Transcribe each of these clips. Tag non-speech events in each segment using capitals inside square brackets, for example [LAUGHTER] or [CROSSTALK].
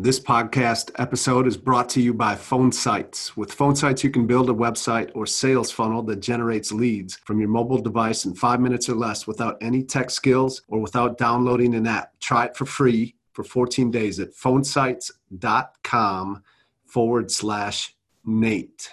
This podcast episode is brought to you by Phone Sites. With Phone Sites, you can build a website or sales funnel that generates leads from your mobile device in five minutes or less without any tech skills or without downloading an app. Try it for free for 14 days at phonesites.com forward slash Nate.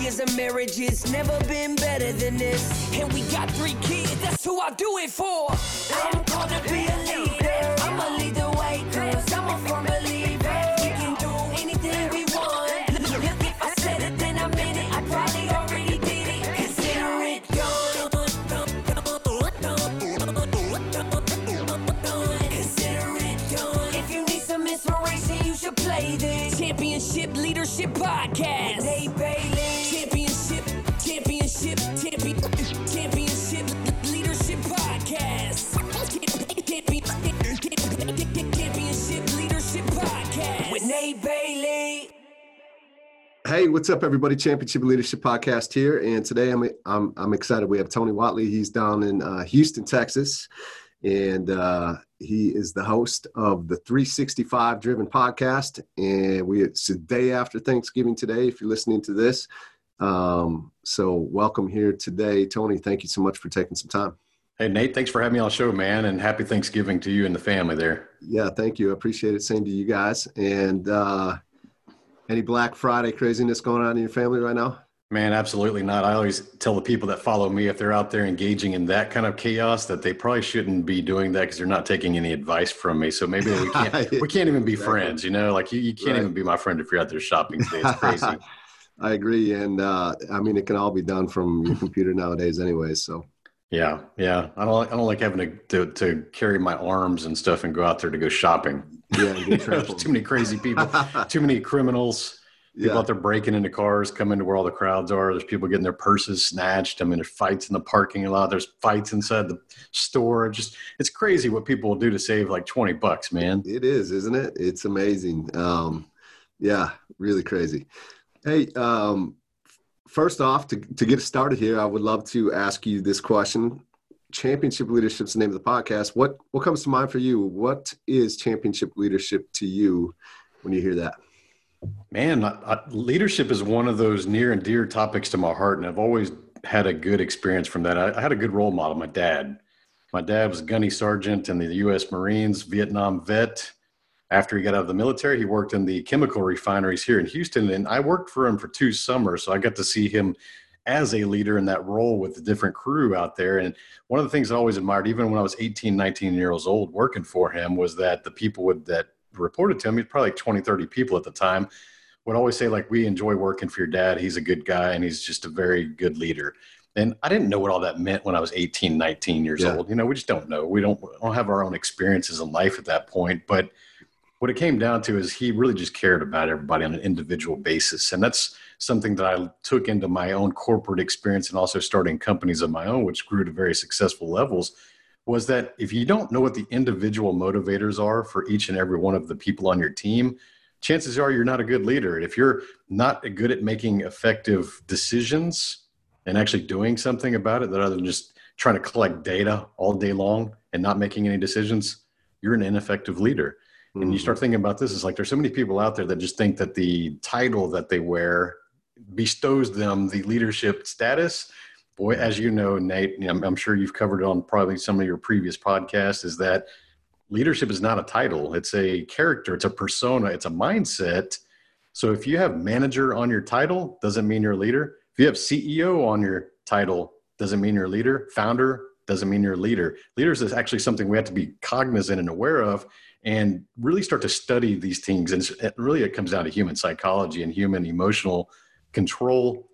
years of marriages, never been better than this. And we got three kids, that's who I do it for. I'm to be a what's up, everybody? Championship Leadership Podcast here, and today I'm I'm, I'm excited. We have Tony Whatley. He's down in uh, Houston, Texas, and uh, he is the host of the 365 Driven Podcast. And we it's the day after Thanksgiving today. If you're listening to this, um, so welcome here today, Tony. Thank you so much for taking some time. Hey, Nate, thanks for having me on the show, man. And happy Thanksgiving to you and the family there. Yeah, thank you. I appreciate it. Same to you guys. And uh, any Black Friday craziness going on in your family right now? Man, absolutely not. I always tell the people that follow me if they're out there engaging in that kind of chaos that they probably shouldn't be doing that because they're not taking any advice from me. So maybe we can't [LAUGHS] we can't even be friends, you know? Like you, you can't Right. even be my friend if you're out there shopping today. It's crazy. [LAUGHS] I agree, and uh, I mean it can all be done from your [LAUGHS] computer nowadays, anyway. So yeah, yeah. I don't like I don't like having to, to to carry my arms and stuff and go out there to go shopping. Yeah, get [LAUGHS] There's trampled. too many crazy people, too many criminals. People yeah, out there breaking into cars, coming to where all the crowds are. There's people getting their purses snatched. I mean, there's fights in the parking lot. There's fights inside the store. Just it's crazy what people will do to save like 20 bucks, man. it is, isn't it? It's amazing. Um, yeah, really crazy. Hey, um, first off, to to get started here, I would love to ask you this question. Championship leadership is the name of the podcast. What what comes to mind for you? What is championship leadership to you when you hear that? Man, I, I, leadership is one of those near and dear topics to my heart, and I've always had a good experience from that. I, I had a good role model, my dad. My dad was a gunny sergeant in the U.S. Marines, Vietnam vet. After he got out of the military, he worked in the chemical refineries here in Houston, and I worked for him for two summers, so I got to see him as a leader in that role with the different crew out there. And one of the things I always admired, even when I was 18, 19 years old working for him, was that the people would, that reported to him, he's probably like 20, 30 people at the time, would always say, like, we enjoy working for your dad. He's a good guy and he's just a very good leader. And I didn't know what all that meant when I was 18, 19 years Yeah. old. You know, we just don't know. We don't, we don't have our own experiences in life at that point. But what it came down to is he really just cared about everybody on an individual basis. And that's something that I took into my own corporate experience and also starting companies of my own, which grew to very successful levels. Was that if you don't know what the individual motivators are for each and every one of the people on your team, chances are you're not a good leader. And if you're not good at making effective decisions and actually doing something about it, that other than just trying to collect data all day long and not making any decisions, you're an ineffective leader. And you start mm. thinking about this, it's like there's so many people out there that just think that the title that they wear bestows them the leadership status. Boy, as you know, Nate, I'm, I'm sure you've covered it on probably some of your previous podcasts, is that leadership is not a title, it's a character, it's a persona, it's a mindset. So if you have manager on your title, doesn't mean you're a leader. If you have CEO on your title, doesn't mean you're a leader. Founder doesn't mean you're a leader. Leaders is actually something we have to be cognizant and aware of. And really start to study these things. And really, it comes down to human psychology and human emotional control.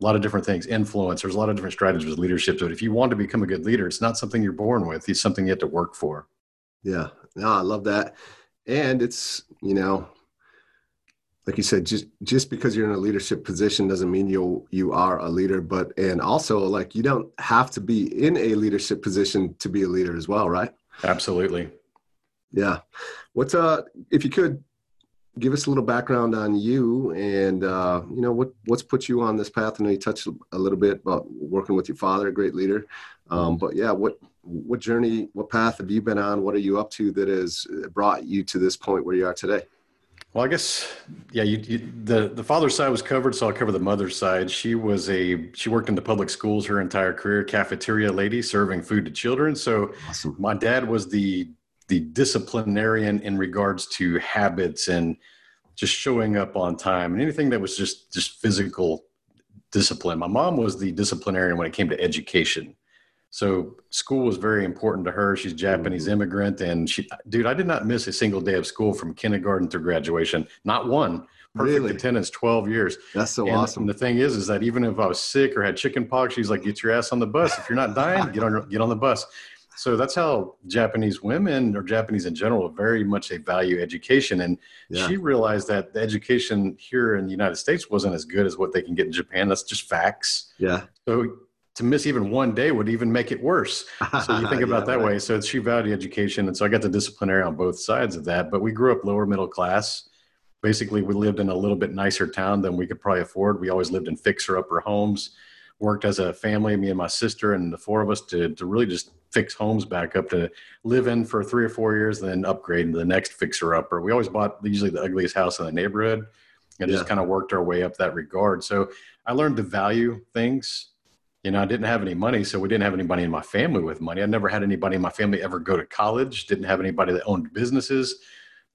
A lot of different things, influence. There's a lot of different strategies with leadership. But if you want to become a good leader, it's not something you're born with. It's something you have to work for. Yeah, no, I love that. And it's you know, like you said, just just because you're in a leadership position doesn't mean you you are a leader. But and also like you don't have to be in a leadership position to be a leader as well, right? Absolutely. Yeah. What's uh if you could give us a little background on you and uh, you know what what's put you on this path? I know you touched a little bit about working with your father, a great leader. Um, but yeah, what what journey, what path have you been on? What are you up to that has brought you to this point where you are today? Well, I guess yeah. You, you, the the father's side was covered, so I'll cover the mother's side. She was a she worked in the public schools her entire career, cafeteria lady serving food to children. So awesome. my dad was the the disciplinarian in regards to habits and just showing up on time and anything that was just just physical discipline. My mom was the disciplinarian when it came to education. So school was very important to her. She's Japanese mm-hmm. immigrant, and she, dude, I did not miss a single day of school from kindergarten through graduation. Not one. Perfect really? attendance, twelve years. That's so and, awesome. And the thing is, is that even if I was sick or had chicken pox, she's like, "Get your ass on the bus. If you're not dying, get on get on the bus." So that's how Japanese women or Japanese in general very much they value education. And yeah. she realized that the education here in the United States wasn't as good as what they can get in Japan. That's just facts. Yeah. So to miss even one day would even make it worse. So you think [LAUGHS] about yeah, that right. way. So she valued education. And so I got the disciplinary on both sides of that. But we grew up lower middle class. Basically, we lived in a little bit nicer town than we could probably afford. We always lived in fixer upper homes, worked as a family, me and my sister and the four of us to, to really just fix homes back up to live in for three or four years, then upgrade to the next fixer upper. We always bought usually the ugliest house in the neighborhood and yeah. just kind of worked our way up that regard. So I learned to value things you know, I didn't have any money, so we didn't have anybody in my family with money. I never had anybody in my family ever go to college, didn't have anybody that owned businesses.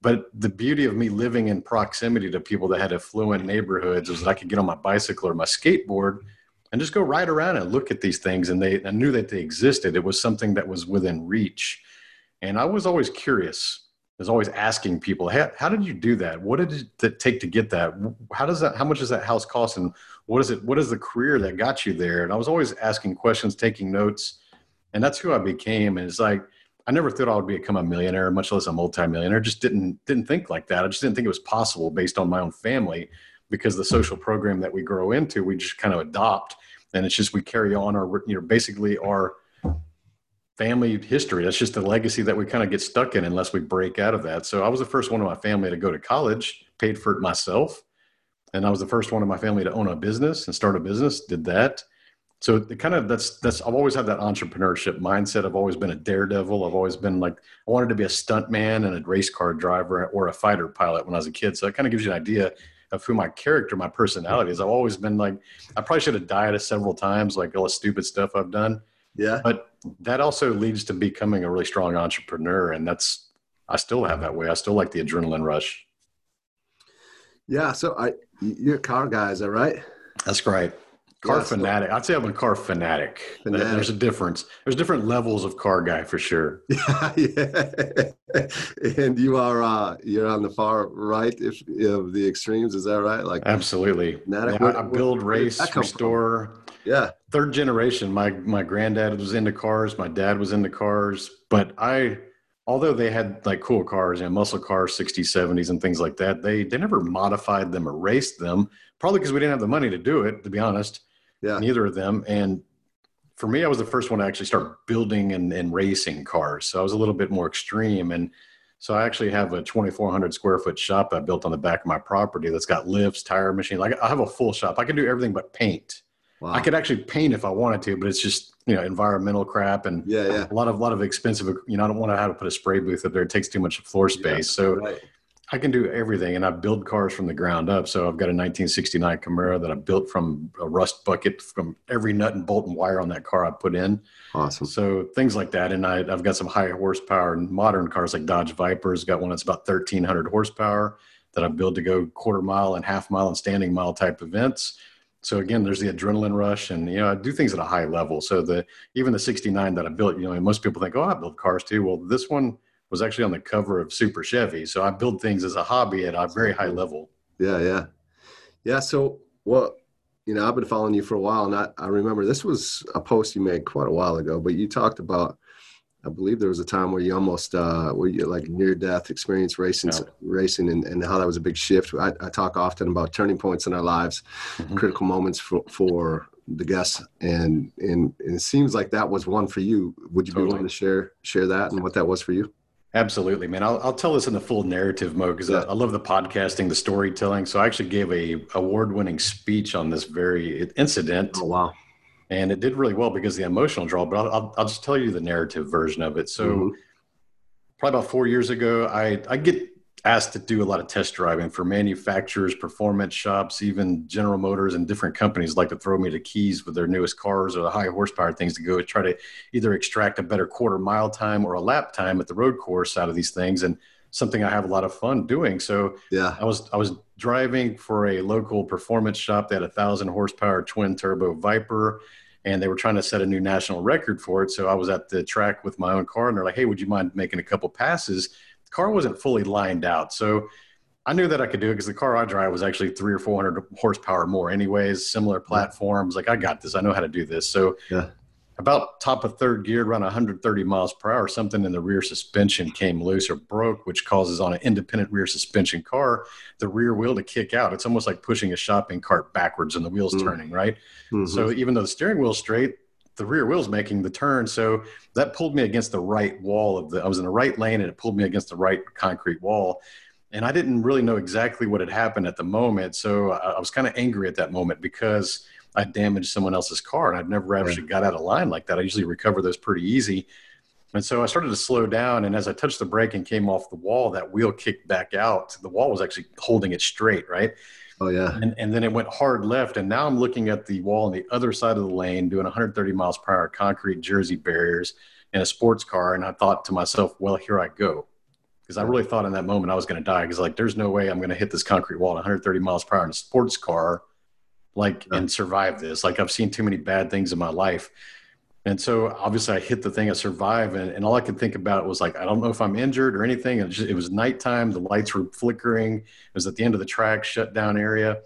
But the beauty of me living in proximity to people that had affluent neighborhoods was that I could get on my bicycle or my skateboard and just go ride around and look at these things. And they I knew that they existed. It was something that was within reach. And I was always curious. I was always asking people, how, how did you do that? What did it take to get that? How does that, how much does that house cost? And what is it what is the career that got you there and i was always asking questions taking notes and that's who i became and it's like i never thought i would become a millionaire much less a multimillionaire just didn't didn't think like that i just didn't think it was possible based on my own family because the social program that we grow into we just kind of adopt and it's just we carry on our you know basically our family history that's just a legacy that we kind of get stuck in unless we break out of that so i was the first one in my family to go to college paid for it myself and I was the first one in my family to own a business and start a business. Did that. So it kind of that's that's I've always had that entrepreneurship mindset. I've always been a daredevil. I've always been like I wanted to be a stunt man and a race car driver or a fighter pilot when I was a kid. So it kind of gives you an idea of who my character, my personality is. I've always been like I probably should have died several times, like all the stupid stuff I've done. Yeah. But that also leads to becoming a really strong entrepreneur, and that's I still have that way. I still like the adrenaline rush. Yeah. So I you're a car guy, is that right? That's right. Car yeah, fanatic. I'd say I'm a car fanatic. fanatic. There's a difference. There's different levels of car guy for sure. Yeah, [LAUGHS] yeah. And you are uh, you're on the far right if, of the extremes. Is that right? Like absolutely. Fanatic. Yeah, I build, race, restore. From? Yeah. Third generation. My my granddad was into cars. My dad was into cars. But I although they had like cool cars, you know, muscle cars, 60s, 70s, and things like that, they they never modified them or raced them. Probably because we didn't have the money to do it, to be honest. Yeah. Neither of them. And for me, I was the first one to actually start building and, and racing cars. So I was a little bit more extreme. And so I actually have a 2,400 square foot shop I built on the back of my property that's got lifts, tire machine. Like I have a full shop. I can do everything but paint. Wow. I could actually paint if I wanted to, but it's just you know environmental crap and yeah, yeah. a lot of lot of expensive. You know, I don't want to have to put a spray booth up there. It takes too much floor space. Yeah, so right. I can do everything, and I build cars from the ground up. So I've got a 1969 Camaro that I built from a rust bucket from every nut and bolt and wire on that car I put in. Awesome. So things like that, and I, I've got some high horsepower modern cars like Dodge Vipers. Got one that's about 1,300 horsepower that I build to go quarter mile and half mile and standing mile type events so again there's the adrenaline rush and you know i do things at a high level so the even the 69 that i built you know most people think oh i build cars too well this one was actually on the cover of Super Chevy. So I build things as a hobby at a very high level. Yeah, yeah, yeah. So, well, you know, I've been following you for a while, and I, I remember this was a post you made quite a while ago, but you talked about. I believe there was a time where you almost uh, where you like near death experience racing, yeah. racing, and, and how that was a big shift. I, I talk often about turning points in our lives, mm-hmm. critical moments for, for the guests, and, and and it seems like that was one for you. Would you totally. be willing to share share that and what that was for you? Absolutely, man. I'll, I'll tell this in the full narrative mode because yeah. I, I, love the podcasting, the storytelling. So I actually gave a award-winning speech on this very incident. Oh wow! And it did really well because the emotional draw. But I'll, I'll, I'll just tell you the narrative version of it. So mm-hmm. probably about four years ago, I I get asked to do a lot of test driving for manufacturers, performance shops, even General Motors and different companies like to throw me the keys with their newest cars or the high horsepower things to go try to either extract a better quarter mile time or a lap time at the road course out of these things. And something I have a lot of fun doing. So yeah, I was I was driving for a local performance shop that had a thousand horsepower twin turbo Viper. And they were trying to set a new national record for it. So I was at the track with my own car, and they're like, "Hey, would you mind making a couple passes?" The car wasn't fully lined out. So I knew that I could do it because the car I drive was actually three or 400 horsepower more, anyways, similar platforms. Like, I got this. I know how to do this. So, yeah. about top of third gear, around 130 miles per hour, something in the rear suspension came loose or broke, which causes on an independent rear suspension car the rear wheel to kick out. It's almost like pushing a shopping cart backwards and the wheels mm-hmm. turning, right? Mm-hmm. So, even though the steering wheel's straight, the rear wheel's making the turn. So that pulled me against the right wall of the, I was in the right lane and it pulled me against the right concrete wall. And I didn't really know exactly what had happened at the moment. So I, I was kind of angry at that moment because I damaged someone else's car and I'd never actually got out of line like that. I usually recover those pretty easy. And so I started to slow down. And as I touched the brake and came off the wall, that wheel kicked back out. The wall was actually holding it straight, right? Oh yeah. And, and then it went hard left, and now I'm looking at the wall on the other side of the lane, doing 130 miles per hour concrete Jersey barriers in a sports car, and I thought to myself, well, here I go, because I really thought in that moment I was going to die, because like there's no way I'm going to hit this concrete wall at 130 miles per hour in a sports car, like yeah. and survive this. Like I've seen too many bad things in my life. And so obviously I hit the thing, I survive. and, and all I could think about was like, I don't know if I'm injured or anything. It, just, it was nighttime, the lights were flickering. It was at the end of the track, shut down area.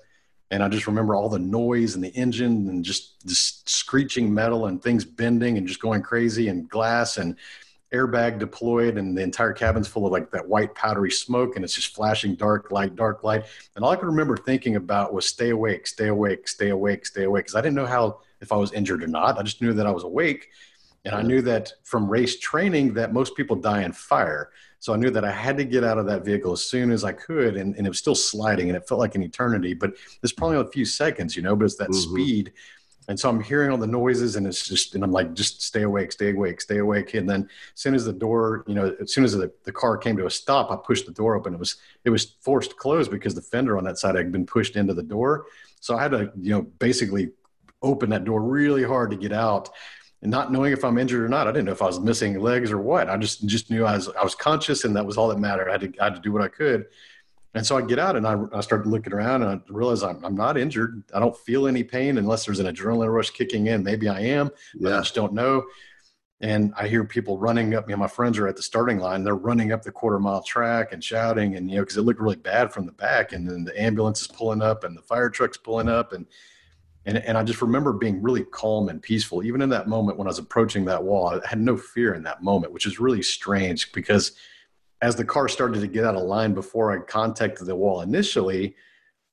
And I just remember all the noise and the engine and just screeching metal and things bending and just going crazy and glass and airbag deployed and the entire cabin's full of like that white powdery smoke and it's just flashing dark light, dark light. And all I could remember thinking about was stay awake, stay awake, stay awake, stay awake. Cause I didn't know how if I was injured or not. I just knew that I was awake. And I knew that from race training that most people die in fire. So I knew that I had to get out of that vehicle as soon as I could. And, and it was still sliding and it felt like an eternity, but it's probably a few seconds, you know, but it's that mm-hmm. speed. And so I'm hearing all the noises and it's just, and I'm like, just stay awake, stay awake, stay awake. And then as soon as the door, you know, as soon as the, the car came to a stop, I pushed the door open. It was, it was forced to close because the fender on that side had been pushed into the door. So I had to, you know, basically open that door really hard to get out and not knowing if I'm injured or not. I didn't know if I was missing legs or what. I just just knew I was I was conscious and that was all that mattered. I had to I had to do what I could. And so I get out and I, I started looking around and I realized I'm, I'm not injured. I don't feel any pain unless there's an adrenaline rush kicking in. Maybe I am, but yeah. I just don't know. And I hear people running up. You know, my friends are at the starting line. They're running up the quarter mile track and shouting, and you know, because it looked really bad from the back. And then the ambulance is pulling up, and the fire truck's pulling up, and and, and I just remember being really calm and peaceful. Even in that moment when I was approaching that wall, I had no fear in that moment, which is really strange because as the car started to get out of line before I contacted the wall initially,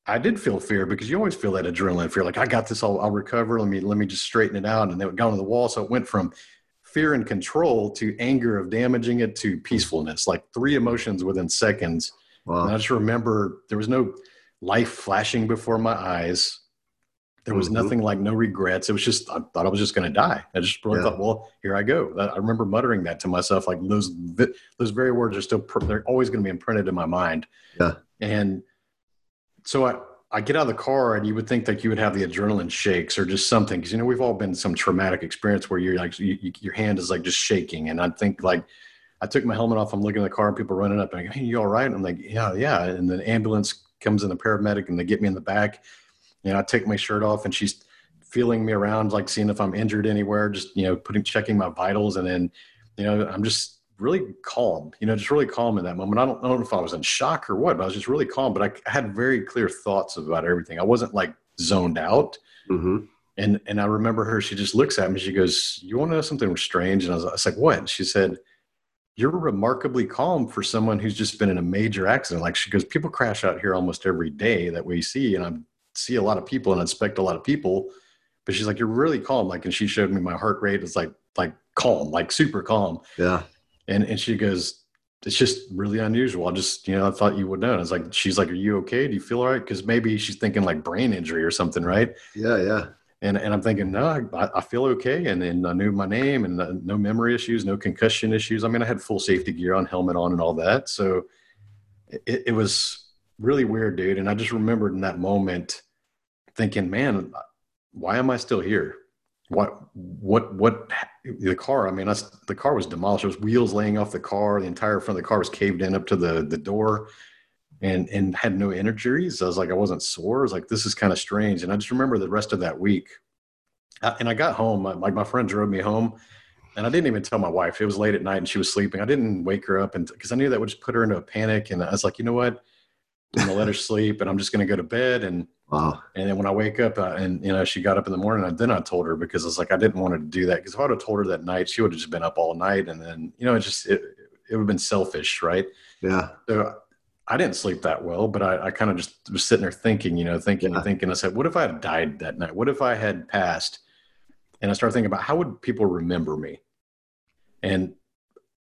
I did feel fear because you always feel that adrenaline fear. Like I got this, I'll, I'll recover. Let me let me just straighten it out. And then it got on the wall. So it went from fear and control to anger of damaging it to peacefulness, like three emotions within seconds. Wow. And I just remember there was no life flashing before my eyes. There was mm-hmm. nothing like no regrets. It was just I thought I was just going to die. I just really yeah. thought, well, here I go. I remember muttering that to myself, like those those very words are still they're always going to be imprinted in my mind. Yeah. And so I I get out of the car and you would think that you would have the adrenaline shakes or just something because you know we've all been some traumatic experience where you're like you, you, your hand is like just shaking and I think like I took my helmet off I'm looking at the car and people running up and I go hey you all right and I'm like yeah yeah and the ambulance comes in the paramedic and they get me in the back you know, I take my shirt off and she's feeling me around, like seeing if I'm injured anywhere, just, you know, putting, checking my vitals. And then, you know, I'm just really calm, you know, just really calm in that moment. I don't, I don't know if I was in shock or what, but I was just really calm. But I, I had very clear thoughts about everything. I wasn't like zoned out. Mm-hmm. And and I remember her. She just looks at me. She goes, "You want to know something strange?" And I was, I was like, "What?" And she said, "You're remarkably calm for someone who's just been in a major accident." Like she goes, "People crash out here almost every day that we see, and I see a lot of people and inspect a lot of people." But she's like, "You're really calm." Like, and she showed me my heart rate is like like calm, like super calm. Yeah. And and she goes, it's just really unusual. I just, you know, I thought you would know. And it's like, she's like, are you okay? Do you feel all right? Because maybe she's thinking like brain injury or something, right? Yeah, yeah. And and I'm thinking, no, I, I feel okay. And then I knew my name and uh, no memory issues, no concussion issues. I mean, I had full safety gear on, helmet on, and all that. So it, it was really weird, dude. And I just remembered in that moment thinking, man, why am I still here? what what what the car i mean that's the car was demolished. There was wheels laying off the car. The entire front of the car was caved in up to the the door and and had no injuries i was like i wasn't sore. I was like this is kind of strange. And i just remember the rest of that week and i got home. Like my friend drove me home and i didn't even tell my wife. It was late at night and she was sleeping. I didn't wake her up and because i knew that would just put her into a panic. And i was like you know what i'm gonna let her sleep and i'm just gonna go to bed and Wow. and then when I wake up uh, and you know she got up in the morning, and then I told her because it's like I didn't want her to do that because if I would have told her that night, she would have just been up all night, and then you know it just it, it would have been selfish, right? Yeah. So I didn't sleep that well, but I, I kind of just was sitting there thinking, you know, thinking Yeah. thinking. I said, what if I had died that night? What if I had passed? And I started thinking about how would people remember me? And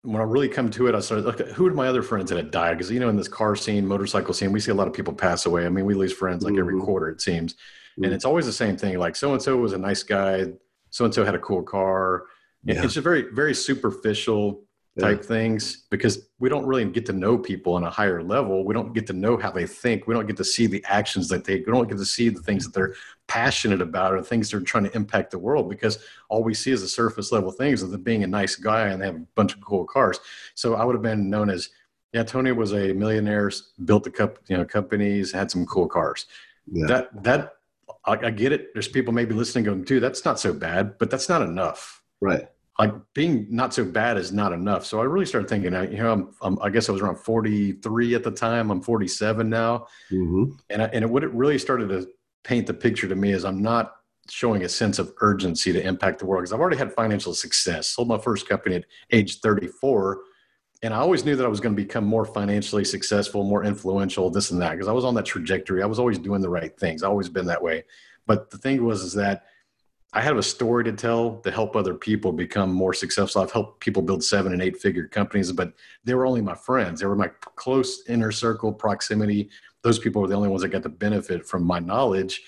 when I really come to it, I started looking, who are my other friends that had died? Because you know, in this car scene, motorcycle scene, we see a lot of people pass away. I mean, we lose friends like every Mhm. quarter, it seems. Mhm. And it's always the same thing. Like so and so was a nice guy, so and so had a cool car. Yeah. It's just very, very superficial type things because we don't really get to know people on a higher level. We don't get to know how they think. We don't get to see the actions that they. We don't get to see the things that they're passionate about or things they're trying to impact the world because all we see is the surface level things of them being a nice guy and they have a bunch of cool cars. So I would have been known as, yeah, Tony was a millionaire, built a couple, you know, companies, had some cool cars. Yeah. That that I, I get it. There's people maybe listening going, dude, that's not so bad, but that's not enough right. Like being not so bad is not enough. So I really started thinking, uh, you know, I'm, I'm, I guess I was around 43 at the time. I'm 47 now. hmm And, I, and it, what it really started to paint the picture to me is I'm not showing a sense of urgency to impact the world because I've already had financial success. Sold my first company at age 34. And I always knew that I was going to become more financially successful, more influential, this and that, because I was on that trajectory. I was always doing the right things. I've always been that way. But the thing was, is that I have a story to tell to help other people become more successful. I've helped people build seven and eight figure companies, but they were only my friends. They were my close inner circle proximity. Those people were the only ones that got to benefit from my knowledge.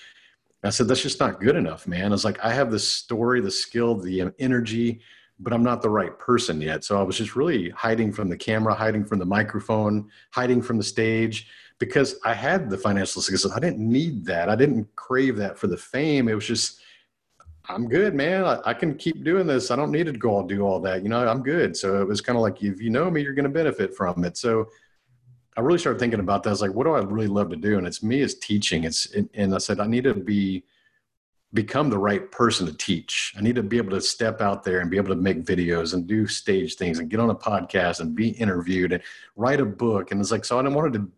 I said, that's just not good enough, man. It's like, I have the story, the skill, the energy, but I'm not the right person yet. So I was just really hiding from the camera, hiding from the microphone, hiding from the stage because I had the financial success. I didn't need that. I didn't crave that for the fame. It was just, I'm good, man. I, I can keep doing this. I don't need to go and do all that. You know, I'm good. So it was kind of like, if you know me, you're going to benefit from it. So I really started thinking about that. I was like, what do I really love to do? And it's me as teaching. It's, and I said, I need to be, become the right person to teach. I need to be able to step out there and be able to make videos and do stage things and get on a podcast and be interviewed and write a book. And it's like, so I wanted to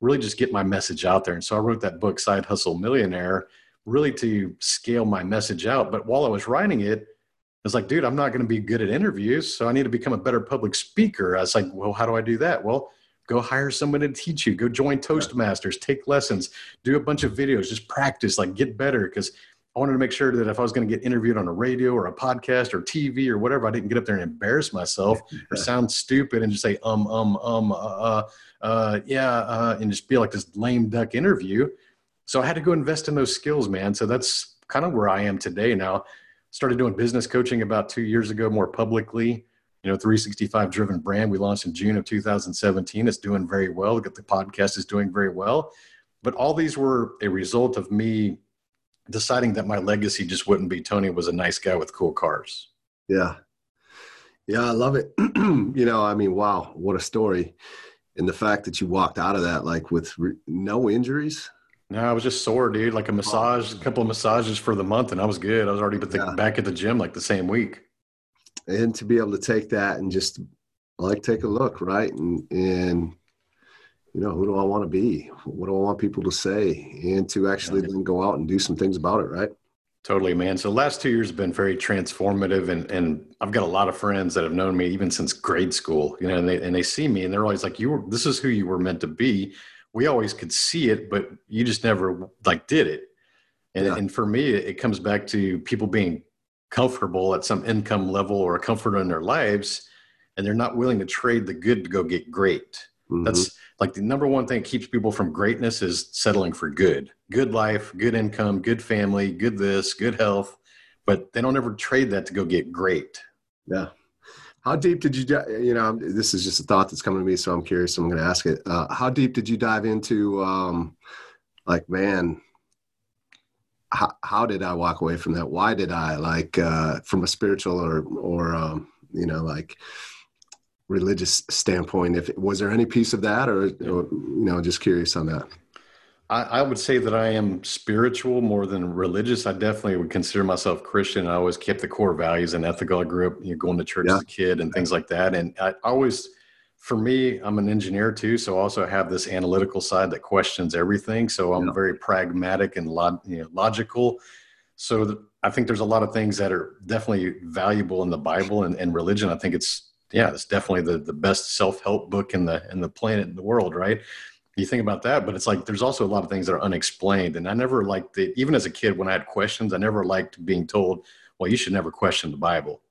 really just get my message out there. And so I wrote that book, Side Hustle Millionaire, really to scale my message out. But while I was writing it, I was like, dude, I'm not going to be good at interviews. So I need to become a better public speaker. I was like, well, how do I do that? Well, go hire someone to teach you, go join Toastmasters, take lessons, do a bunch of videos, just practice, like get better. Because I wanted to make sure that if I was going to get interviewed on a radio or a podcast or TV or whatever, I didn't get up there and embarrass myself [LAUGHS] or sound stupid and just say, um, um, um, uh, uh, uh yeah, uh, and just be like this lame duck interview. So I had to go invest in those skills, man. So that's kind of where I am today now. Started doing business coaching about two years ago, more publicly. You know, 365 Driven Brand we launched in June of 2017. It's doing very well. The podcast is doing very well. But all these were a result of me deciding that my legacy just wouldn't be Tony was a nice guy with cool cars. Yeah. Yeah, I love it. [CLEARS THROAT] you know, I mean, wow, what a story. And the fact that you walked out of that like with re- no injuries. No, I was just sore, dude. Like a oh, massage, a couple of massages for the month, and I was good. I was already Yeah. back at the gym like the same week. And to be able to take that and just like take a look, right? And and you know, who do I want to be? What do I want people to say? And to actually yeah. then go out and do some things about it, right? Totally, man. So last two years have been very transformative, and and I've got a lot of friends that have known me even since grade school. You know, and they and they see me, and they're always like, "You were this is who you were meant to be." We always could see it, but you just never like did it. And yeah. and for me, it comes back to people being comfortable at some income level or a comfort in their lives, and they're not willing to trade the good to go get great. Mm-hmm. That's like the number one thing that keeps people from greatness is settling for good good life good income good family good this good health but they don't ever trade that to go get great yeah how deep did you you know this is just a thought that's coming to me so i'm curious so i'm going to ask it. Uh, how deep did you dive into um, like man how, how did i walk away from that? Why did i like uh, from a spiritual or or um, you know like religious standpoint if was there any piece of that or, or you know just curious on that I, I, would say that i am spiritual more than religious. I definitely would consider myself christian. I always kept the core values and ethical. I grew up you know, going to church yeah. as a kid and things like that. And i always for me i'm an engineer too so I also have this analytical side that questions everything. So i'm yeah. very pragmatic and log, you know, logical. So the, i think there's a lot of things that are definitely valuable in the bible and, and religion. I think it's yeah, it's definitely the, the best self-help book in the in the planet in the world, right? You think about that, but it's like there's also a lot of things that are unexplained. And I never liked it, even as a kid, when I had questions, I never liked being told, well, you should never question the Bible.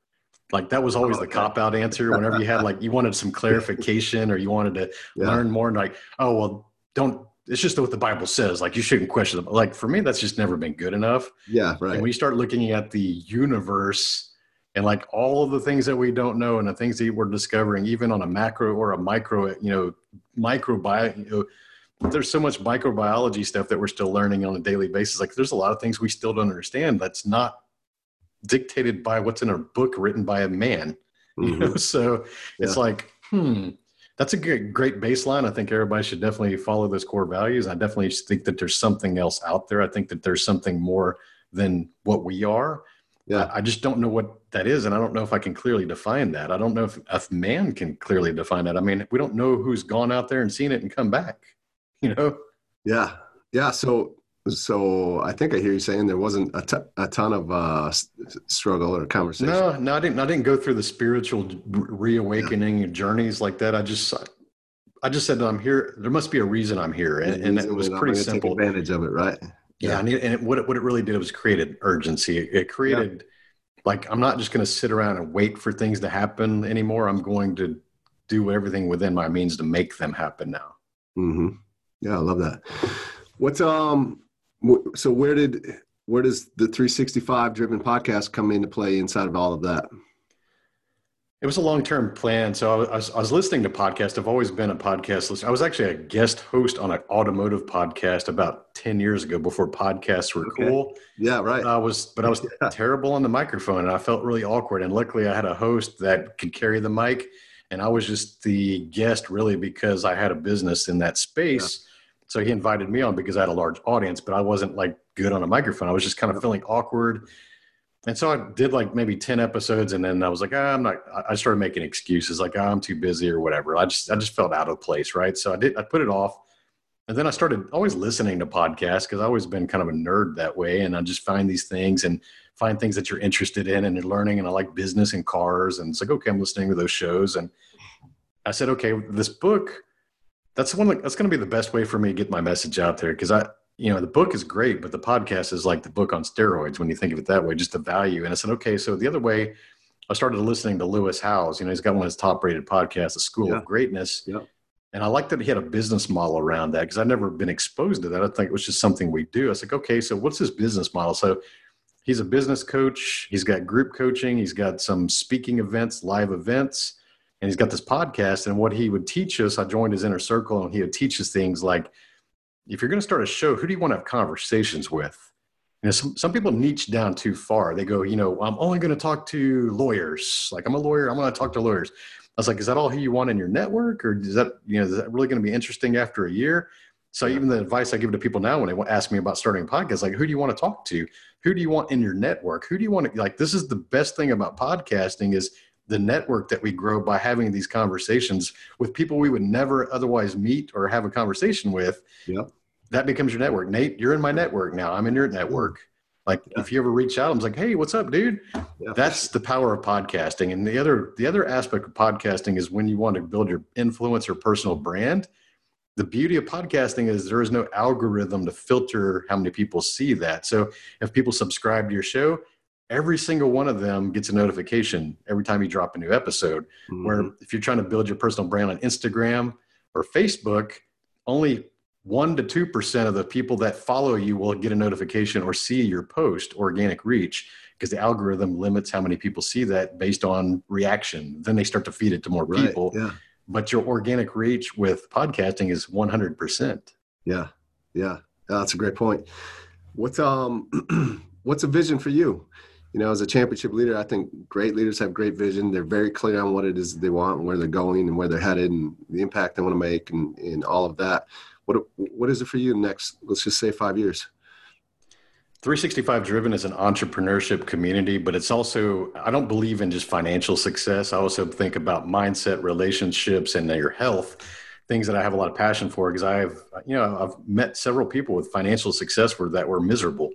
Like that was always oh, the cop out answer whenever you had like you wanted some [LAUGHS] clarification or you wanted to yeah. learn more and like, oh well, don't it's just what the Bible says. Like you shouldn't question them. Like for me, that's just never been good enough. Yeah, right. And when you start looking at the universe and like all of the things that we don't know and the things that we're discovering even on a macro or a micro you know microbiome you know, there's so much microbiology stuff that we're still learning on a daily basis like there's a lot of things we still don't understand that's not dictated by what's in a book written by a man mm-hmm. you know [LAUGHS] so yeah. it's like hmm that's a good, great baseline. I think everybody should definitely follow those core values. I definitely think that there's something else out there. I think that there's something more than what we are yeah. I, just don't know what that is and i don't know if i can clearly define that. I don't know if, if man can clearly define that. I mean we don't know who's gone out there and seen it and come back [LAUGHS] you know? Yeah. Yeah so so i think i hear you saying there wasn't a, t- a ton of uh struggle or conversation. No no i didn't i didn't go through the spiritual reawakening yeah. journeys like that. I just i just said that i'm here there must be a reason i'm here and, and it was pretty simple. advantage of it right yeah, and, it, and it, what it, what it really did was created urgency. It, it created yeah. like I'm not just going to sit around and wait for things to happen anymore. I'm going to do everything within my means to make them happen now. Mm-hmm. Yeah, I love that. What's um? So where did where does the 365 driven podcast come into play inside of all of that? It was a long term plan. So I was, I was, listening to podcasts. I've always been a podcast listener. I was actually a guest host on an automotive podcast about 10 years ago before podcasts were okay. cool. Yeah, right. I was, but I was [LAUGHS] yeah. terrible on the microphone and I felt really awkward. And luckily, I had a host that could carry the mic. And I was just the guest really because I had a business in that space. Yeah. So he invited me on because I had a large audience, but I wasn't like good on a microphone. I was just kind of feeling awkward and so I did like maybe 10 episodes and then I was like, ah, I'm not, I started making excuses like oh, I'm too busy or whatever. I just, I just felt out of place. Right. So I did, I put it off and then I started always listening to podcasts because I've always been kind of a nerd that way. And I just find these things and find things that you're interested in and you're learning. And I like business and cars. And it's like, okay, I'm listening to those shows. And I said, okay, this book, that's the one, that's going to be the best way for me to get my message out there. Cause I, you know, the book is great, but the podcast is like the book on steroids when you think of it that way, just the value. And I said, okay, so the other way, I started listening to Lewis Howes. You know, he's got one of his top rated podcasts, The School yeah. of Greatness. Yeah. And I like that he had a business model around that because I've never been exposed to that. I think it was just something we do. I was like, okay, so what's his business model? So he's a business coach. He's got group coaching. He's got some speaking events, live events, and he's got this podcast. And what he would teach us, I joined his inner circle and he would teach us things like if you're going to start a show, who do you want to have conversations with? You know, some, some people niche down too far. They go, you know, I'm only going to talk to lawyers. Like I'm a lawyer. I'm going to talk to lawyers. I was like, is that all who you want in your network? Or is that, you know, is that really going to be interesting after a year? So even the advice I give to people now when they ask me about starting a podcast, like who do you want to talk to? Who do you want in your network? Who do you want to like? This is the best thing about podcasting is the network that we grow by having these conversations with people we would never otherwise meet or have a conversation with. Yep. That becomes your network. Nate, you're in my network now. I'm in your network. Like yeah. if you ever reach out, I'm like, hey, what's up, dude? Yeah. That's the power of podcasting. And the other the other aspect of podcasting is when you want to build your influence or personal brand. The beauty of podcasting is there is no algorithm to filter how many people see that. So if people subscribe to your show, every single one of them gets a notification every time you drop a new episode. Mm-hmm. Where if you're trying to build your personal brand on Instagram or Facebook, only one to two percent of the people that follow you will get a notification or see your post organic reach because the algorithm limits how many people see that based on reaction. Then they start to feed it to more right, people. Yeah. But your organic reach with podcasting is 100%. Yeah. Yeah. That's a great point. What's um [CLEARS THROAT] what's a vision for you? You know, as a championship leader, I think great leaders have great vision. They're very clear on what it is they want and where they're going and where they're headed and the impact they want to make and, and all of that. What what is it for you next? Let's just say five years. 365 Driven is an entrepreneurship community, but it's also, I don't believe in just financial success. I also think about mindset, relationships, and your health, things that I have a lot of passion for because I have, you know, I've met several people with financial success where that were miserable.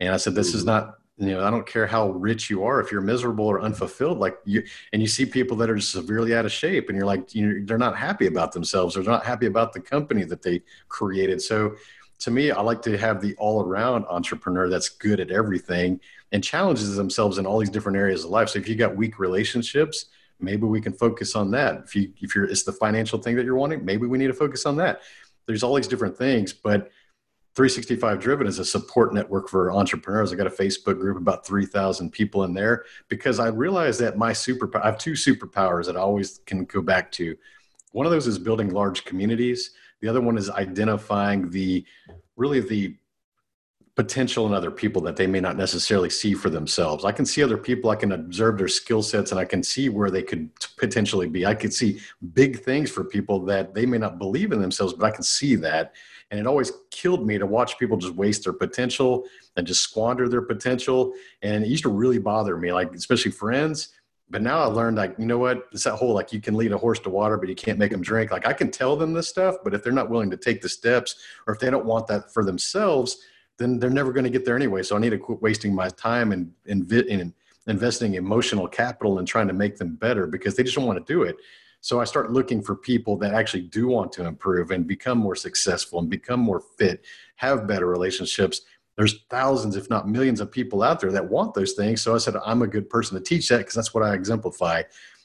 And I said, this is mm-hmm. not you know i don't care how rich you are if you're miserable or unfulfilled like you and you see people that are severely out of shape and you're like you know they're not happy about themselves they're not happy about the company that they created. So to me i like to have the all around entrepreneur that's good at everything and challenges themselves in all these different areas of life. So if you got weak relationships maybe we can focus on that. If you if you're it's the financial thing that you're wanting maybe we need to focus on that. There's all these different things but 365 Driven is a support network for entrepreneurs. I got a Facebook group, about 3,000 people in there, because I realized that my super, I have two superpowers that I always can go back to. One of those is building large communities. The other one is identifying the, really the potential in other people that they may not necessarily see for themselves. I can see other people, I can observe their skill sets, and I can see where they could potentially be. I could see big things for people that they may not believe in themselves, but I can see that and it always killed me to watch people just waste their potential and just squander their potential. And it used to really bother me, like especially friends. But now I learned, like, you know what? It's that whole like you can lead a horse to water, but you can't make them drink. Like I can tell them this stuff, but if they're not willing to take the steps, or if they don't want that for themselves, then they're never going to get there anyway. So I need to quit wasting my time and, and, and investing emotional capital and trying to make them better because they just don't want to do it. So I start looking for people that actually do want to improve and become more successful and become more fit, have better relationships. There's thousands, if not millions, of people out there that want those things. So I said, I'm a good person to teach that because that's what I exemplify.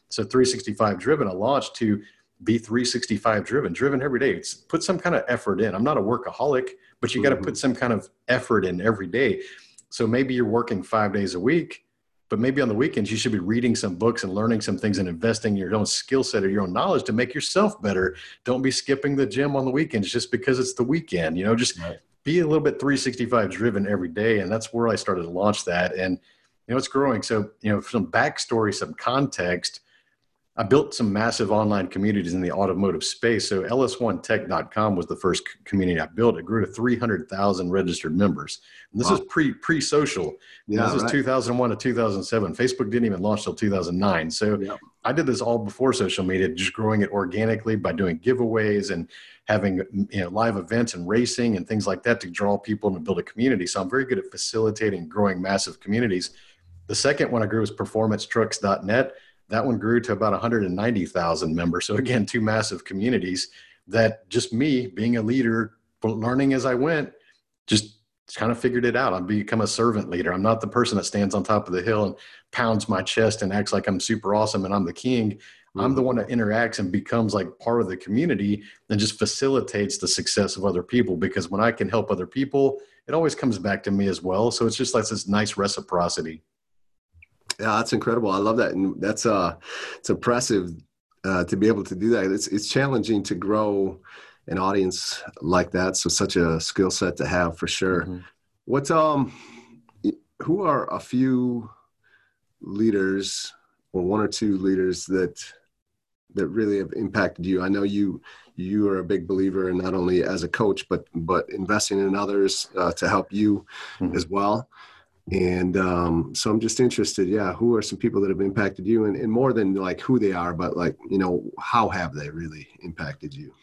So 365 Driven, I launched to be 365 driven, driven every day. It's put some kind of effort in. I'm not a workaholic, but you got to mm-hmm. put some kind of effort in every day. So maybe you're working five days a week but maybe on the weekends you should be reading some books and learning some things and investing in your own skill set or your own knowledge to make yourself better don't be skipping the gym on the weekends just because it's the weekend you know just right. be a little bit 365 driven every day and that's where i started to launch that and you know it's growing so you know some backstory some context I built some massive online communities in the automotive space. So ls1tech.com was the first community I built. It grew to 300,000 registered members. And this wow. is pre pre social. Yeah, this right. was 2001 to 2007. Facebook didn't even launch till 2009. So yeah. I did this all before social media, just growing it organically by doing giveaways and having you know live events and racing and things like that to draw people and build a community. So I'm very good at facilitating growing massive communities. The second one I grew was performancetrucks.net that one grew to about 190,000 members. So again, two massive communities that just me being a leader, learning as I went, just kind of figured it out. I've become a servant leader. I'm not the person that stands on top of the hill and pounds my chest and acts like I'm super awesome and I'm the king. I'm the mm-hmm. one that interacts and becomes like part of the community and just facilitates the success of other people because when I can help other people, it always comes back to me as well. So it's just like this nice reciprocity. Yeah, that's incredible. I love that, and that's uh, it's impressive uh, to be able to do that. It's it's challenging to grow an audience like that. So such a skill set to have for sure. Mm-hmm. What's um, who are a few leaders or one or two leaders that that really have impacted you? I know you you are a big believer in not only as a coach but but investing in others uh, to help you mm-hmm. as well and um, so I'm just interested. Yeah, who are some people that have impacted you, and, and more than like who they are, but like you know, how have they really impacted you?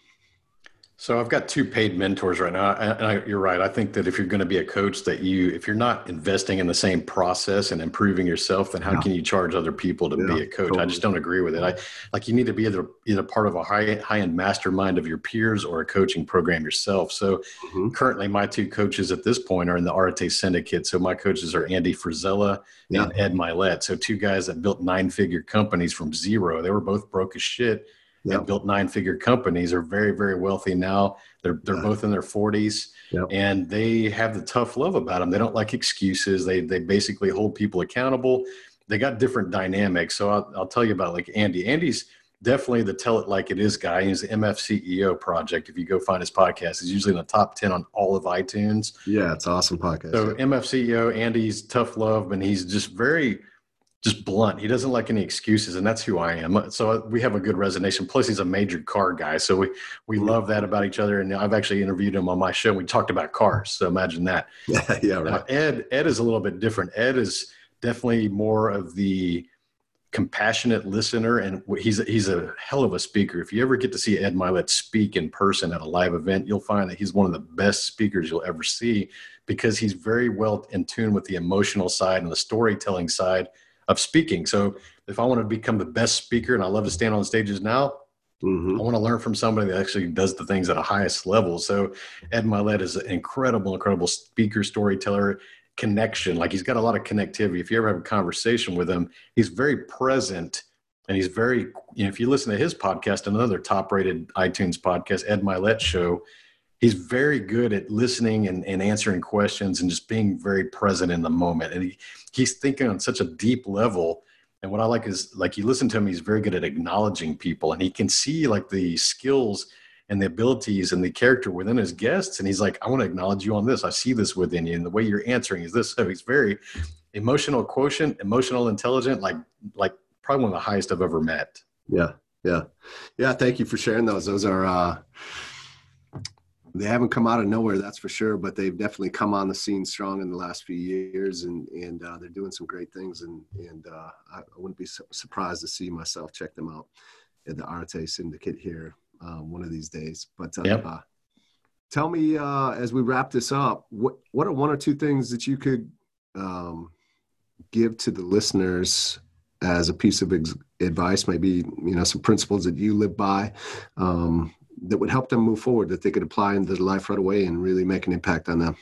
So I've got two paid mentors right now, and I, you're right. I think that if you're going to be a coach, that you, if you're not investing in the same process and improving yourself, then how yeah. can you charge other people to yeah, be a coach? Totally. I just don't agree with it. I like you need to be either either part of a high high end mastermind of your peers or a coaching program yourself. So mm-hmm. currently, my two coaches at this point are in the Arete Syndicate. So my coaches are Andy Frisella yeah. and Ed Mylett. So two guys that built nine figure companies from zero. They were both broke as shit yep. and built nine figure companies are very very wealthy now. They're they're yeah. both in their 40s yep. and they have the tough love about them they don't like excuses. They they basically hold people accountable. They got different dynamics. So i'll, I'll tell you about like andy. Andy's definitely the tell it like it is guy. He's the mfceo project. If you go find his podcast he's usually in the top 10 on all of itunes. Yeah it's awesome podcast. So mfceo andy's tough love and he's just very just blunt. He doesn't like any excuses, and that's who I am. So uh, we have a good resonation. Plus, he's a major car guy, so we we mm-hmm. love that about each other. And I've actually interviewed him on my show. We talked about cars, so imagine that. [LAUGHS] Yeah, yeah, uh, right. Now, Ed Ed is a little bit different. Ed is definitely more of the compassionate listener, and he's he's a hell of a speaker. If you ever get to see Ed Mylett speak in person at a live event, you'll find that he's one of the best speakers you'll ever see because he's very well in tune with the emotional side and the storytelling side of speaking. So if I want to become the best speaker and I love to stand on stages now, mm-hmm. I want to learn from somebody that actually does the things at a highest level. So Ed Mylett is an incredible, incredible speaker, storyteller, connection. Like he's got a lot of connectivity. If you ever have a conversation with him, he's very present and he's very, you know, if you listen to his podcast, another top rated iTunes podcast, Ed Mylett show, he's very good at listening and, and answering questions and just being very present in the moment. And he, he's thinking on such a deep level. And what I like is like you listen to him, he's very good at acknowledging people and he can see like the skills and the abilities and the character within his guests. And he's like, I want to acknowledge you on this. I see this within you. And the way you're answering is this. [LAUGHS] So he's very emotional quotient, emotional intelligent, like like probably one of the highest I've ever met. Yeah. Yeah. Yeah. Thank you for sharing those. Those are uh they haven't come out of nowhere, that's for sure. But they've definitely come on the scene strong in the last few years, and and uh, they're doing some great things. And and uh, I, wouldn't be su- surprised to see myself check them out at the Arete Syndicate here um, one of these days. But uh, yep. Uh, tell me uh, as we wrap this up, what what are one or two things that you could um, give to the listeners as a piece of ex- advice? Maybe you know some principles that you live by. Um, that would help them move forward that they could apply into their life right away and really make an impact on them?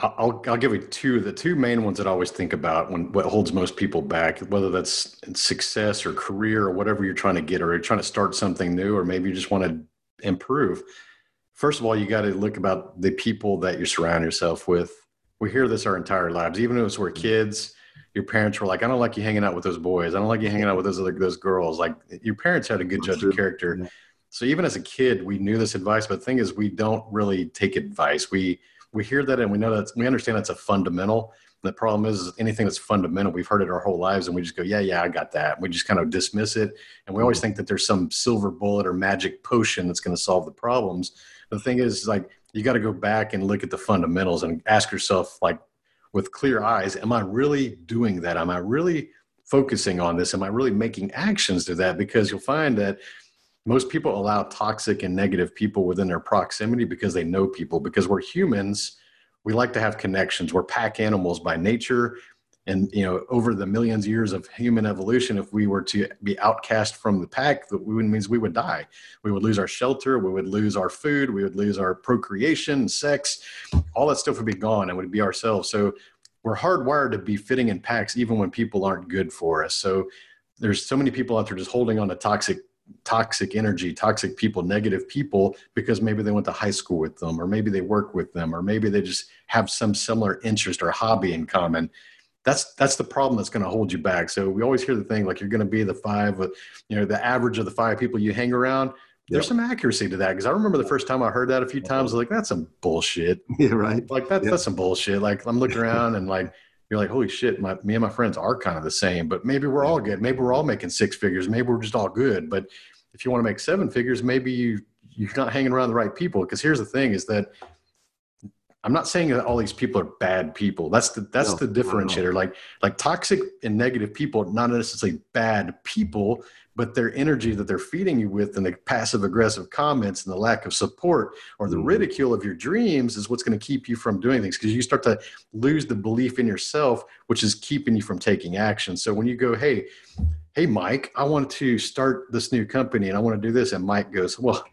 I'll, I'll give you two. The two main ones that I always think about when what holds most people back, whether that's success or career or whatever you're trying to get, or you're trying to start something new, or maybe you just want to improve. First of all, you got to look about the people that you surround yourself with. We hear this our entire lives, even if we're kids. Your parents were like, "I don't like you hanging out with those boys. I don't like you hanging out with those other those girls." Like your parents had a good judge of character. Yeah so even as a kid, we knew this advice, but the thing is, we don't really take advice. We we hear that and we know that we understand that's a fundamental. The problem is anything that's fundamental, we've heard it our whole lives, and we just go, yeah, yeah, I got that. We just kind of dismiss it, and we always mm-hmm. think that there's some silver bullet or magic potion that's going to solve the problems. The thing is, like, you got to go back and look at the fundamentals and ask yourself, like, with clear eyes, am I really doing that? Am I really focusing on this? Am I really making actions to that? Because you'll find that most people allow toxic and negative people within their proximity because they know people. Because we're humans we like to have connections. We're pack animals by nature. And you know over the millions of years of human evolution if we were to be outcast from the pack that means we would die. We would lose our shelter. We would lose our food. We would lose our procreation sex. All that stuff would be gone and would be ourselves. So we're hardwired to be fitting in packs even when people aren't good for us. So there's so many people out there just holding on to toxic toxic energy, toxic people, negative people because maybe they went to high school with them, or maybe they work with them, or maybe they just have some similar interest or hobby in common. That's that's the problem that's going to hold you back. So we always hear the thing like you're going to be the five, uh, you know, the average of the five people you hang around. There's yep. some accuracy to that because I remember the first time I heard that a few uh-huh. times. like, that's some bullshit. [LAUGHS] Yeah, right. Like that, yep. that's some bullshit. Like I'm looking around and like you're like, holy shit, my, me and my friends are kind of the same, but maybe we're all good. Maybe we're all making six figures. Maybe we're just all good. But if you want to make seven figures, maybe you, you're not hanging around the right people. Because here's the thing is that I'm not saying that all these people are bad people. That's the that's No, the differentiator. Like like toxic and negative people, not necessarily bad people, but their energy that they're feeding you with and the passive aggressive comments and the lack of support or the Mhm. ridicule of your dreams is what's going to keep you from doing things because you start to lose the belief in yourself, which is keeping you from taking action. So when you go, hey, hey, Mike, I want to start this new company and I want to do this, and Mike goes, well,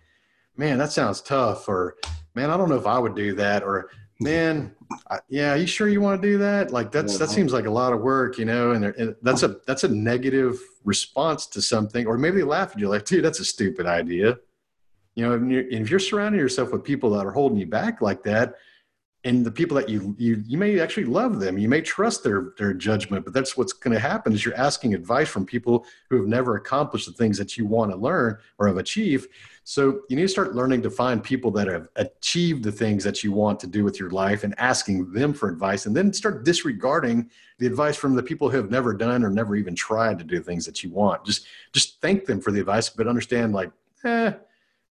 man, that sounds tough, or man, I don't know if I would do that, or man, I, yeah, you sure you want to do that? Like that's that Yeah. seems like a lot of work, you know. And, there- and that's a that's a negative response to something, or maybe they laugh at you like, dude, that's a stupid idea. You know, and, you're, and if you're surrounding yourself with people that are holding you back like that, and the people that you you you may actually love them, you may trust their their judgment, but that's what's going to happen is you're asking advice from people who have never accomplished the things that you want to learn or have achieved. So you need to start learning to find people that have achieved the things that you want to do with your life and asking them for advice, and then start disregarding the advice from the people who have never done or never even tried to do things that you want. Just just thank them for the advice, but understand like, eh,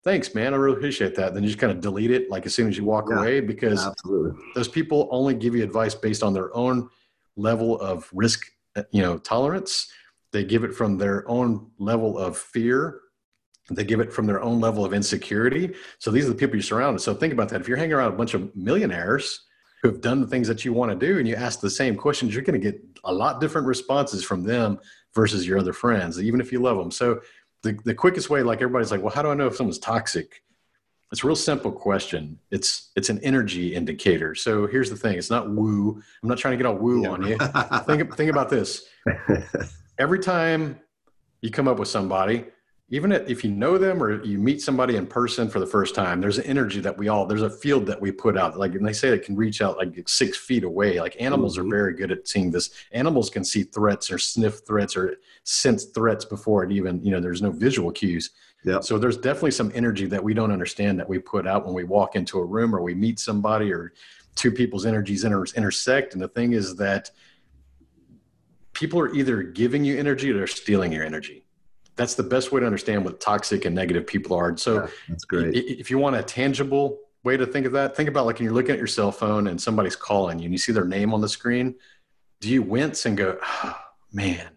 thanks, man, I really appreciate that. Then you just kind of delete it like as soon as you walk Yeah. away because Absolutely. those people only give you advice based on their own level of risk uh, you know tolerance they give it from their own level of fear they give it from their own level of insecurity so these are the people you surround. so think about that if you're hanging around a bunch of millionaires who have done the things that you want to do and you ask the same questions you're going to get a lot different responses from them versus your other friends even if you love them so the, the quickest way like everybody's like well how do i know if someone's toxic it's a real simple question. It's it's an energy indicator. So here's the thing: it's not woo. I'm not trying to get all woo on you. Think think about this. [LAUGHS] Every time you come up with somebody, even if you know them or you meet somebody in person for the first time, there's an energy that we all there's a field that we put out. Like and they say it can reach out like six feet away. Like animals Mhm. are very good at seeing this. Animals can see threats or sniff threats or sense threats before it even you know there's no visual cues. Yep. So there's definitely some energy that we don't understand that we put out when we walk into a room or we meet somebody or two people's energies inter- intersect. And the thing is that people are either giving you energy or they're stealing your energy. That's the best way to understand what toxic and negative people are. And so Yeah, That's great. if you want a tangible way to think of that, think about like when you're looking at your cell phone and somebody's calling you and you see their name on the screen. Do you wince and go, oh, man?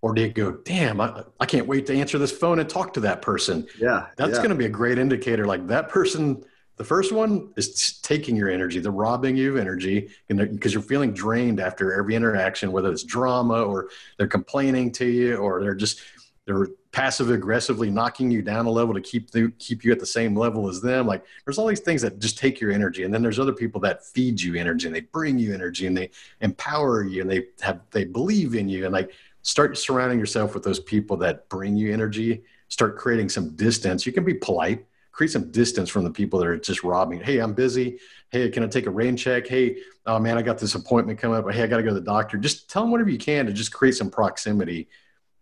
Or do you go, damn, I, I can't wait to answer this phone and talk to that person? Yeah. That's yeah. going to be a great indicator. Like that person, the first one is taking your energy. They're robbing you of energy because you're feeling drained after every interaction, whether it's drama or they're complaining to you or they're just they're passive aggressively knocking you down a level to keep the, keep you at the same level as them. Like there's all these things that just take your energy, and then there's other people that feed you energy and they bring you energy and they empower you and they have they believe in you and like start surrounding yourself with those people that bring you energy. Start creating some distance. You can be polite create some distance from the people that are just robbing. Hey, I'm busy. Hey, can I take a rain check? Hey, oh man, I got this appointment coming up. Hey, I got to go to the doctor. Just tell them whatever you can to just create some proximity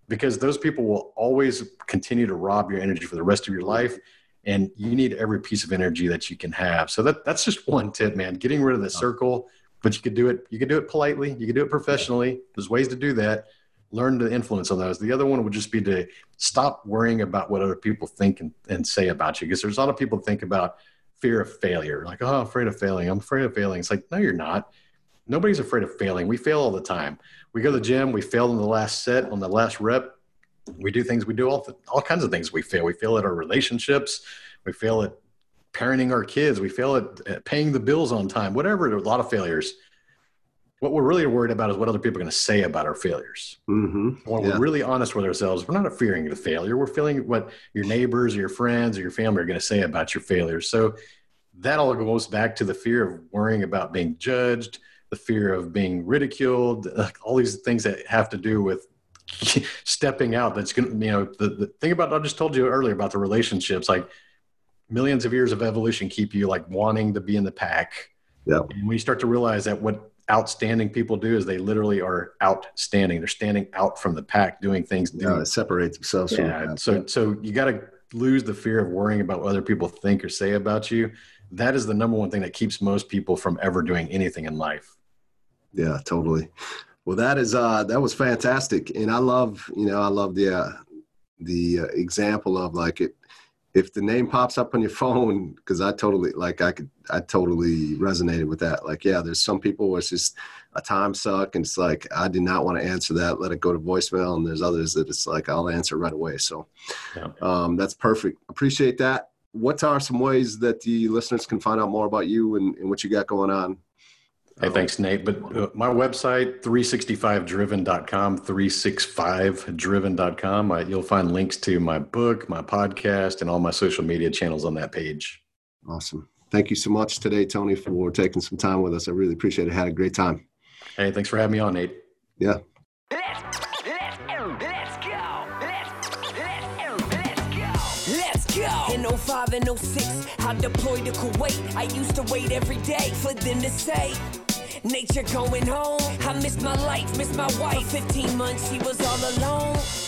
because those people will always continue to rob your energy for the rest of your life. And you need every piece of energy that you can have. So that that's just [LAUGHS] one tip, man. Getting rid of the circle, but you could do it. You could do it politely. You could do it professionally. There's ways to do that learn to influence on those. The other one would just be to stop worrying about what other people think and, and say about you. Because there's a lot of people think about fear of failure, like, oh, I'm afraid of failing. I'm afraid of failing. It's like, no, you're not. Nobody's afraid of failing. We fail all the time. We go to the gym, we fail in the last set, on the last rep. We do things, we do all, all kinds of things we fail. We fail at our relationships, we fail at parenting our kids, we fail at, at paying the bills on time, whatever. There's a lot of failures what we're really worried about is what other people are going to say about our failures. Mm-hmm. When Yeah. we're really honest with ourselves, we're not fearing the failure. We're feeling what your neighbors or your friends or your family are going to say about your failures. So that all goes back to the fear of worrying about being judged, the fear of being ridiculed, [LAUGHS] uh, all these things that have to do with [LAUGHS] stepping out. That's going to, you know, the, the thing about, I just told you earlier about the relationships, like millions of years of evolution keep you like wanting to be in the pack. Yeah. And when you start to realize that what outstanding people do is they literally are outstanding. They're standing out from the pack, doing things. Yeah, doing- separate themselves yeah. that. So, so you got to lose the fear of worrying about what other people think or say about you. That is the number one thing that keeps most people from ever doing anything in life. Yeah, totally. Well, that is uh that was fantastic, and I love you know I love the uh, the uh, example of like it. if the name pops up on your [LAUGHS] phone, because I totally like I could I totally resonated with that. Like, yeah, there's some people where it's just a time suck, and it's like I did not want to answer that, let it go to voicemail, and there's others that it's like I'll answer right away. So yeah. um, that's perfect. Appreciate that. What are some ways that the listeners can find out more about you and, and what you got going on? Hey, thanks, Nate. But uh, my website, 365driven.com, 365driven.com. Uh, you'll find links to my book, my podcast, and all my social media channels on that page. Awesome. Thank you so much today, Tony, for taking some time with us. I really appreciate it. Had a great time. Hey, thanks for having me on, Nate. Yeah. Let's, let's, let's go. Let's, let's, let's go. Let's go. In 05 and 06, I deployed to Kuwait. I used to wait every day for them to say, Nature going home. I missed my life, missed my wife. For 15 months, she was all alone.